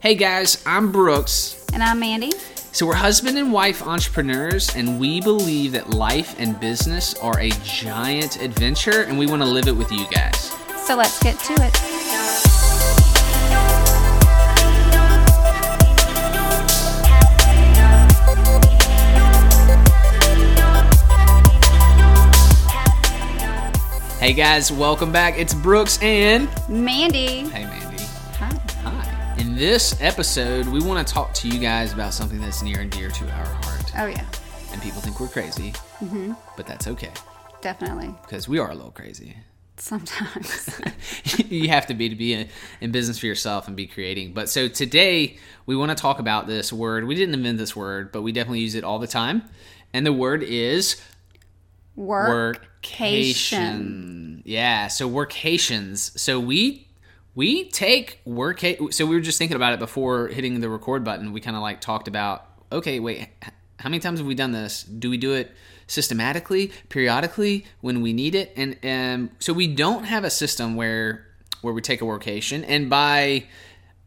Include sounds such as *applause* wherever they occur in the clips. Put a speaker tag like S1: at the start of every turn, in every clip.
S1: Hey guys, I'm Brooks.
S2: And I'm Mandy.
S1: So, we're husband and wife entrepreneurs, and we believe that life and business are a giant adventure, and we want to live it with you guys.
S2: So let's get to it.
S1: Hey guys, welcome back. It's Brooks and.
S2: Mandy.
S1: Hey Mandy.
S2: Hi.
S1: Hi. In this episode, we want to talk to you guys about something that's near and dear to our heart.
S2: Oh, yeah.
S1: And people think we're crazy, mm-hmm. but that's okay
S2: Definitely.
S1: because we are a little crazy.
S2: Sometimes. *laughs*
S1: you have to be to be in, in business for yourself and be creating. But so today we want to talk about this word. We didn't invent this word, but we definitely use it all the time. And the word is
S2: Workcation.
S1: workation. Yeah, so workations. So we we take work. So we were just thinking about it before hitting the record button. We kind of like talked about. Okay, wait. How many times have we done this? Do we do it systematically, periodically, when we need it? And um, so we don't have a system where where we take a workation. And by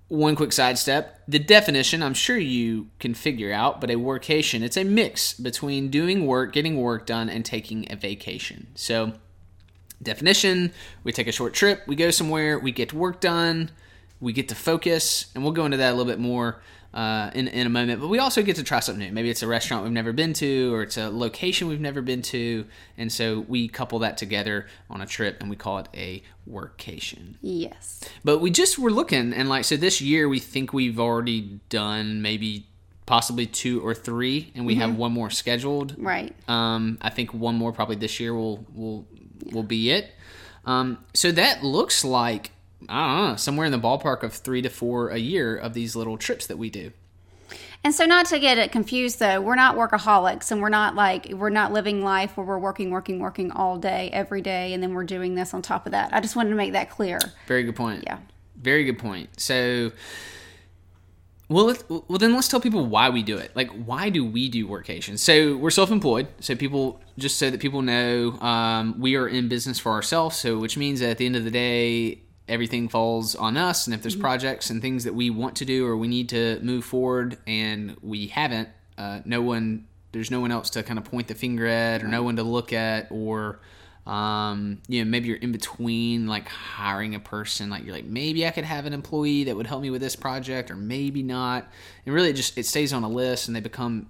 S1: one quick sidestep the definition i'm sure you can figure out but a workation it's a mix between doing work getting work done and taking a vacation so definition. We take a short trip. We go somewhere. We get work done. We get to focus. And we'll go into that a little bit more uh, in, in a moment. But we also get to try something new. Maybe it's a restaurant we've never been to or it's a location we've never been to. And so we couple that together on a trip and we call it a workation
S2: yes.
S1: but we just were looking, and like, so this year we think we've already done maybe possibly two or three, and we have one more scheduled.
S2: Right.
S1: Um, I think one more probably this year will, will will will be it. Um, so that looks like I don't know somewhere in the ballpark of three to four a year of these little trips that we do.
S2: And so, not to get it confused, though, we're not workaholics and we're not like, we're not living life where we're working, working, working all day, every day, and then we're doing this on top of that. I just wanted to make that clear.
S1: Very good point.
S2: Yeah.
S1: Very good point. So, well, let, well, then let's tell people why we do it. Like, why do we do workations? So, we're self-employed. So, people just so that people know, um, we are in business for ourselves. So, which means that at the end of the day, everything falls on us. And if there's projects and things that we want to do or we need to move forward and we haven't, uh, no one, there's no one else to kind of point the finger at or no one to look at or um you know maybe you're in between like hiring a person like you're like maybe i could have an employee that would help me with this project or maybe not and really it just it stays on a list and they become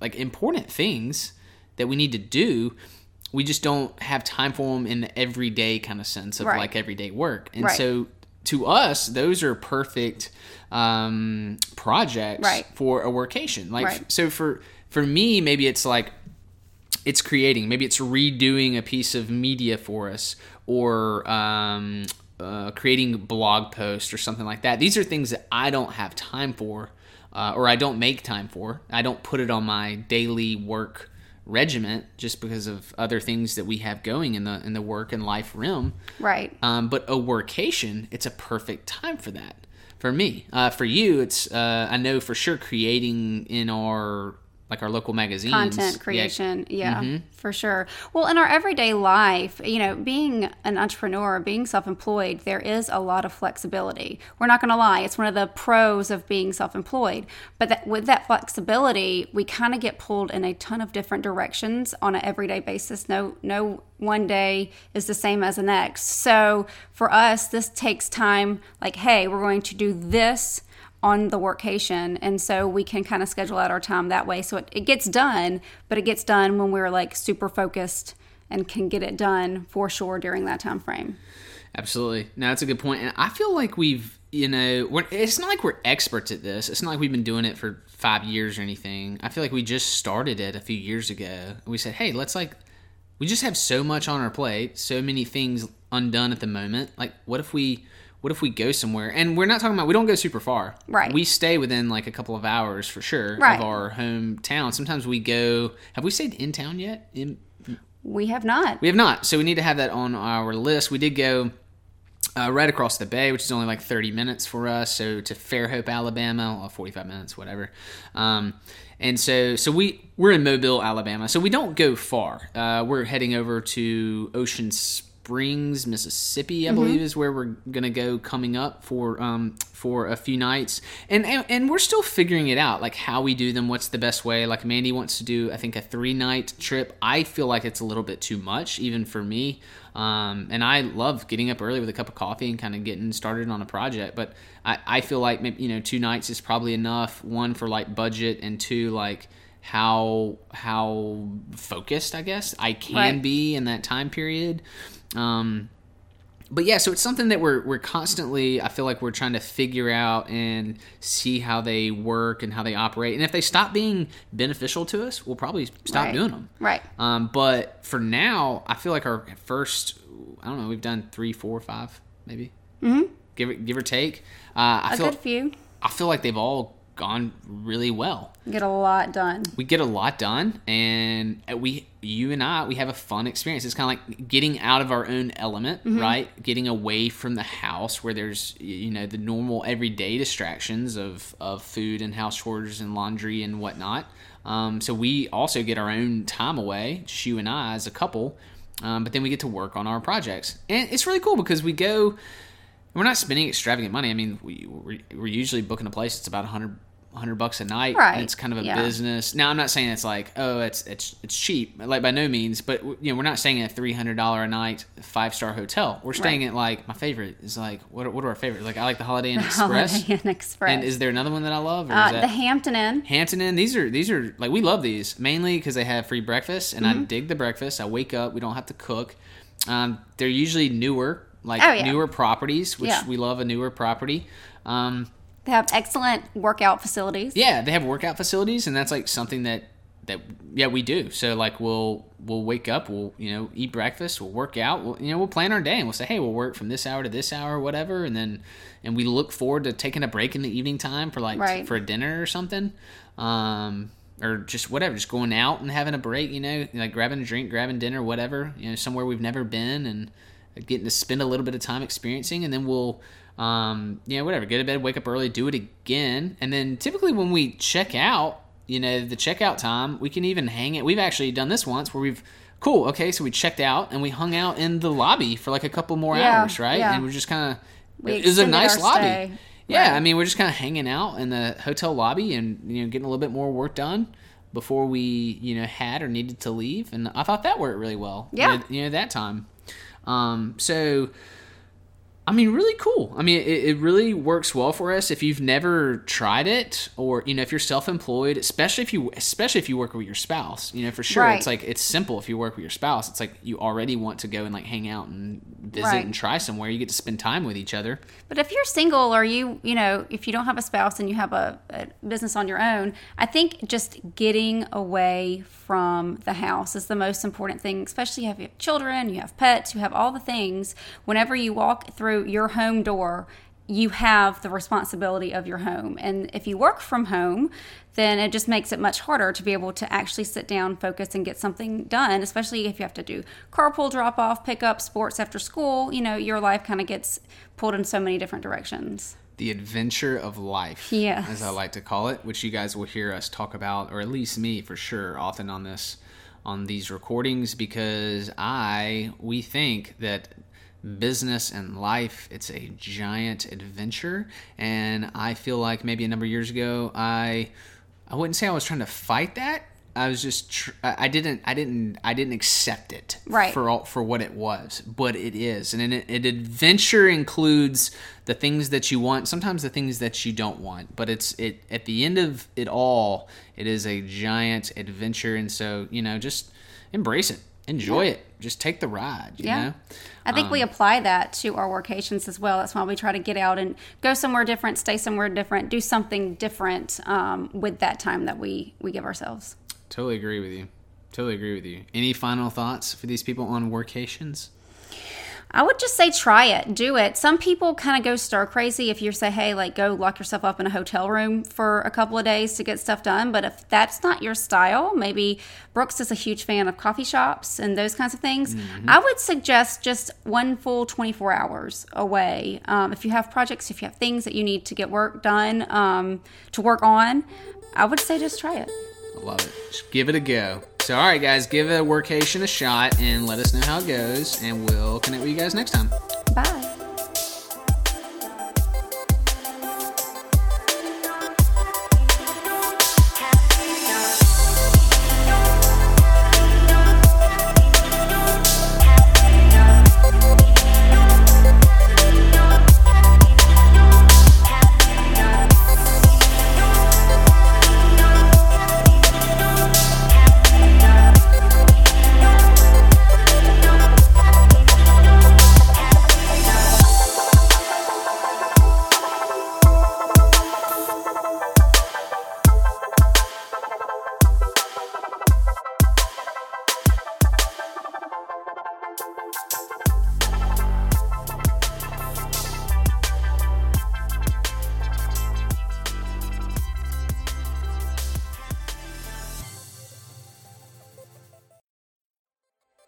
S1: like important things that we need to do we just don't have time for them in the everyday kind of sense of
S2: Right.
S1: like everyday work and
S2: Right.
S1: so to us those are perfect um projects
S2: Right.
S1: for a workation like so for for me maybe it's like it's creating maybe it's redoing a piece of media for us or um, uh, creating blog posts or something like that these are things that i don't have time for uh, or i don't make time for i don't put it on my daily work regiment just because of other things that we have going in the in the work and life realm
S2: Right.
S1: um, but a workation, it's a perfect time for that. For me, uh, for you, it's uh, I know for sure creating in our like our local magazines,
S2: content
S1: Yeah,
S2: creation yeah, mm-hmm. for sure. Well in our everyday life you know being an entrepreneur being self-employed there is a lot of flexibility. We're not going to lie it's one of the pros of being self-employed. But that, with that flexibility we kind of get pulled in a ton of different directions on an everyday basis. No no one day is the same as the next. So for us this takes time like hey we're going to do this on the workation and so we can kind of schedule out our time that way so it, it gets done but it gets done when we're like super focused and can get it done for sure during that time frame
S1: Absolutely. No, that's a good point. And I feel like we've, you know, it's not like we're experts at this. It's not like we've been doing it for five years or anything. I feel like we just started it a few years ago. We said, hey, let's like, we just have so much on our plate, so many things undone at the moment. Like, what if we, what if we go somewhere? And we're not talking about, we don't go super far.
S2: Right.
S1: We stay within like a couple of hours for sure
S2: Right.
S1: of our hometown. Sometimes we go, have we stayed in town yet? In,
S2: we have not
S1: we have not. So we need to have that on our list. We did go uh, right across the bay, which is only like 30 minutes for us. So to Fairhope, Alabama, well, 45 minutes, whatever. Um, and so, so we we're in Mobile, Alabama. So we don't go far. Uh, we're heading over to Ocean Springs, Mississippi, I believe is where we're gonna go coming up for um for a few nights, and, and and we're still figuring it out, like how we do them, what's the best way. Like Mandy wants to do, I think a three night trip. I feel like it's a little bit too much, even for me. Um, and I love getting up early with a cup of coffee and kind of getting started on a project. But I, I feel like maybe, you know two nights is probably enough. One for like budget, and two like how how focused I guess I can
S2: Right.
S1: be in that time period. Um, but yeah, so it's something that we're we're constantly. I feel like we're trying to figure out and see how they work and how they operate. And if they stop being beneficial to us, we'll probably stop
S2: Right.
S1: doing them.
S2: Right.
S1: Um, but for now, I feel like our first, I don't know, we've done three, four, five, maybe. Mm-hmm. Give it, give or take. Uh, I
S2: A
S1: feel,
S2: good few.
S1: I feel like they've all gone really well.
S2: Get a lot done.
S1: We get a lot done, and we, you and I, we have a fun experience. It's kind of like getting out of our own element, right? Getting away from the house where there's, you know, the normal everyday distractions of of food and house chores and laundry and whatnot. Um, so we also get our own time away, just you and I as a couple. Um, but then we get to work on our projects, and it's really cool because we go. We're not spending extravagant money. I mean, we we're, we're usually booking a place. that's about 100, 100 bucks a night.
S2: Right,
S1: And it's kind of a
S2: yeah.
S1: business. Now, I'm not saying it's like, oh, it's it's it's cheap. Like by no means, but you know, we're not staying at a three hundred dollar a night five star hotel. We're staying at like my favorite is like what are, what are our favorites? Like I like the Holiday Inn *laughs* Express.
S2: Holiday Inn Express.
S1: And is there another one that I love?
S2: Uh,
S1: that
S2: the Hampton Inn.
S1: Hampton Inn. These are these are like we love these mainly because they have free breakfast, and
S2: Mm-hmm.
S1: I dig the breakfast. I wake up, we don't have to cook. Um, they're usually newer, like
S2: Oh, yeah.
S1: newer properties, which
S2: Yeah.
S1: we love a newer property. Um,
S2: They have excellent workout facilities.
S1: yeah, they have workout facilities, and that's like something that that yeah we do. So like we'll we'll wake up, we'll you know eat breakfast, we'll work out, we'll, you know we'll plan our day, and we'll say hey we'll work from this hour to this hour, or whatever, and then and we look forward to taking a break in the evening time for like
S2: Right.
S1: for a dinner or something. Um, or just whatever, just going out and having a break, you know, like grabbing a drink, grabbing dinner, whatever, you know, somewhere we've never been and getting to spend a little bit of time experiencing, and then we'll, um, you know, whatever, get to bed, wake up early, do it again, and then typically when we check out, you know, the checkout time, we can even hang it. We've actually done this once where we've, cool, okay, so we checked out and we hung out in the lobby for like a couple more
S2: Yeah,
S1: hours, right?
S2: yeah.
S1: And we're just kind of, it was a nice lobby.
S2: stay.
S1: Yeah,
S2: Right.
S1: I mean, we're just kind of hanging out in the hotel lobby and you know getting a little bit more work done before we you know had or needed to leave, and I thought that worked really well. you
S2: Yeah.
S1: know, you know that time. Um, so I mean, really cool. I mean, it, it really works well for us. If you've never tried it, or you know, if you're self-employed, especially if you, especially if you work with your spouse, you know, for sure,
S2: Right.
S1: it's like it's simple. If you work with your spouse, it's like you already want to go and like hang out and visit
S2: Right.
S1: and try somewhere. You get to spend time with each other.
S2: But if you're single or you, you know, if you don't have a spouse and you have a, a business on your own, I think just getting away from the house is the most important thing, especially if you have children, you have pets, you have all the things. Whenever you walk through your home door, you have the responsibility of your home. And if you work from home, then it just makes it much harder to be able to actually sit down, focus, and get something done, especially if you have to do carpool drop off, pick up, sports after school. You know, your life kind of gets pulled in so many different directions.
S1: the adventure of life,
S2: Yes.
S1: as I like to call it, which you guys will hear us talk about, or at least me for sure, often on this on these recordings, because I we think that business and life it's a giant adventure, and I feel like maybe a number of years ago I I wouldn't say I was trying to fight that. I was just tr- I didn't I didn't I didn't accept it
S2: Right.
S1: for all, for what it was, but it is, and an, an adventure includes the things that you want, sometimes the things that you don't want. But it's it at the end of it all, it is a giant adventure, and so you know, just embrace it, enjoy it, just take the ride. You
S2: Yeah.
S1: know,
S2: I think
S1: Um,
S2: we apply that to our workations as well. That's why we try to get out and go somewhere different, stay somewhere different, do something different um, with that time that we we give ourselves.
S1: totally agree with you. Totally agree with you. Any final thoughts for these people on workations?
S2: I would just say try it, do it. Some people kind of go stir crazy if you say, hey, like go lock yourself up in a hotel room for a couple of days to get stuff done. But if that's not your style, maybe Brooks is a huge fan of coffee shops and those kinds of things. I would suggest just one full 24 hours away. Um, if you have projects, if you have things that you need to get work done, um, to work on, I would say just try it.
S1: I love it. Just give it a go. So all right, guys, give a workation a shot and let us know how it goes, and we'll connect with you guys next time.
S2: Bye.